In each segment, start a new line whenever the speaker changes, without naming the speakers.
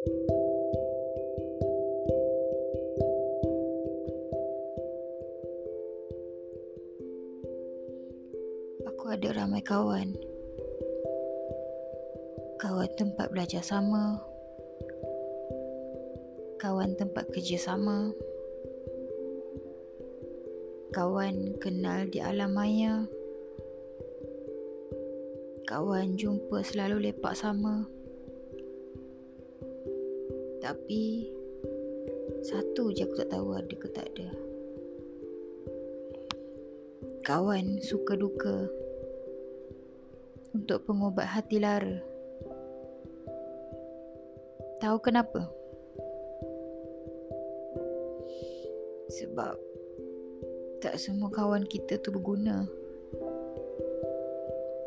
Aku ada ramai kawan. Kawan tempat belajar sama. Kawan tempat kerja sama. Kawan kenal di alam maya. Kawan jumpa selalu lepak sama. Tapi satu je aku tak tahu ada ke tak ada. Kawan suka duka untuk pengubat hati lara. Tahu kenapa? Sebab tak semua kawan kita tu berguna.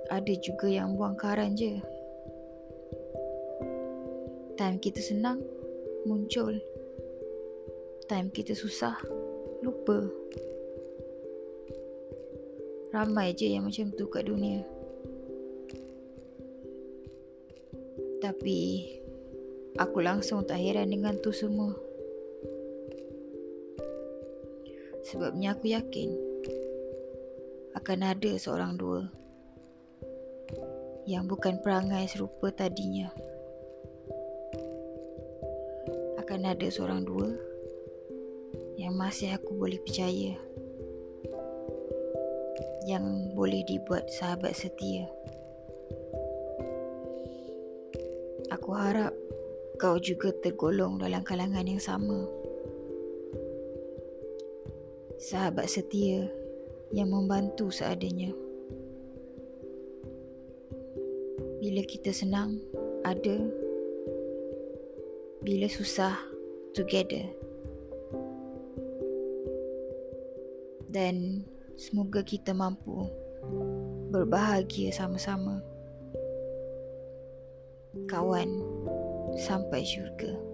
Ada juga yang buang karan je. Time kita senang, muncul. Time kita susah, lupa. Ramai je yang macam tu kat dunia. Tapi Aku langsung tak heran dengan tu semua. Sebabnya aku yakin akan ada seorang dua yang bukan perangai serupa tadinya. Akan ada seorang dua yang masih aku boleh percaya. Yang boleh dibuat sahabat setia. Aku harap kau juga tergolong dalam kalangan yang sama. Sahabat setia yang membantu seadanya. Bila kita senang, ada. Bila susah, together. Dan semoga kita mampu berbahagia sama-sama. Kawan sampai syurga.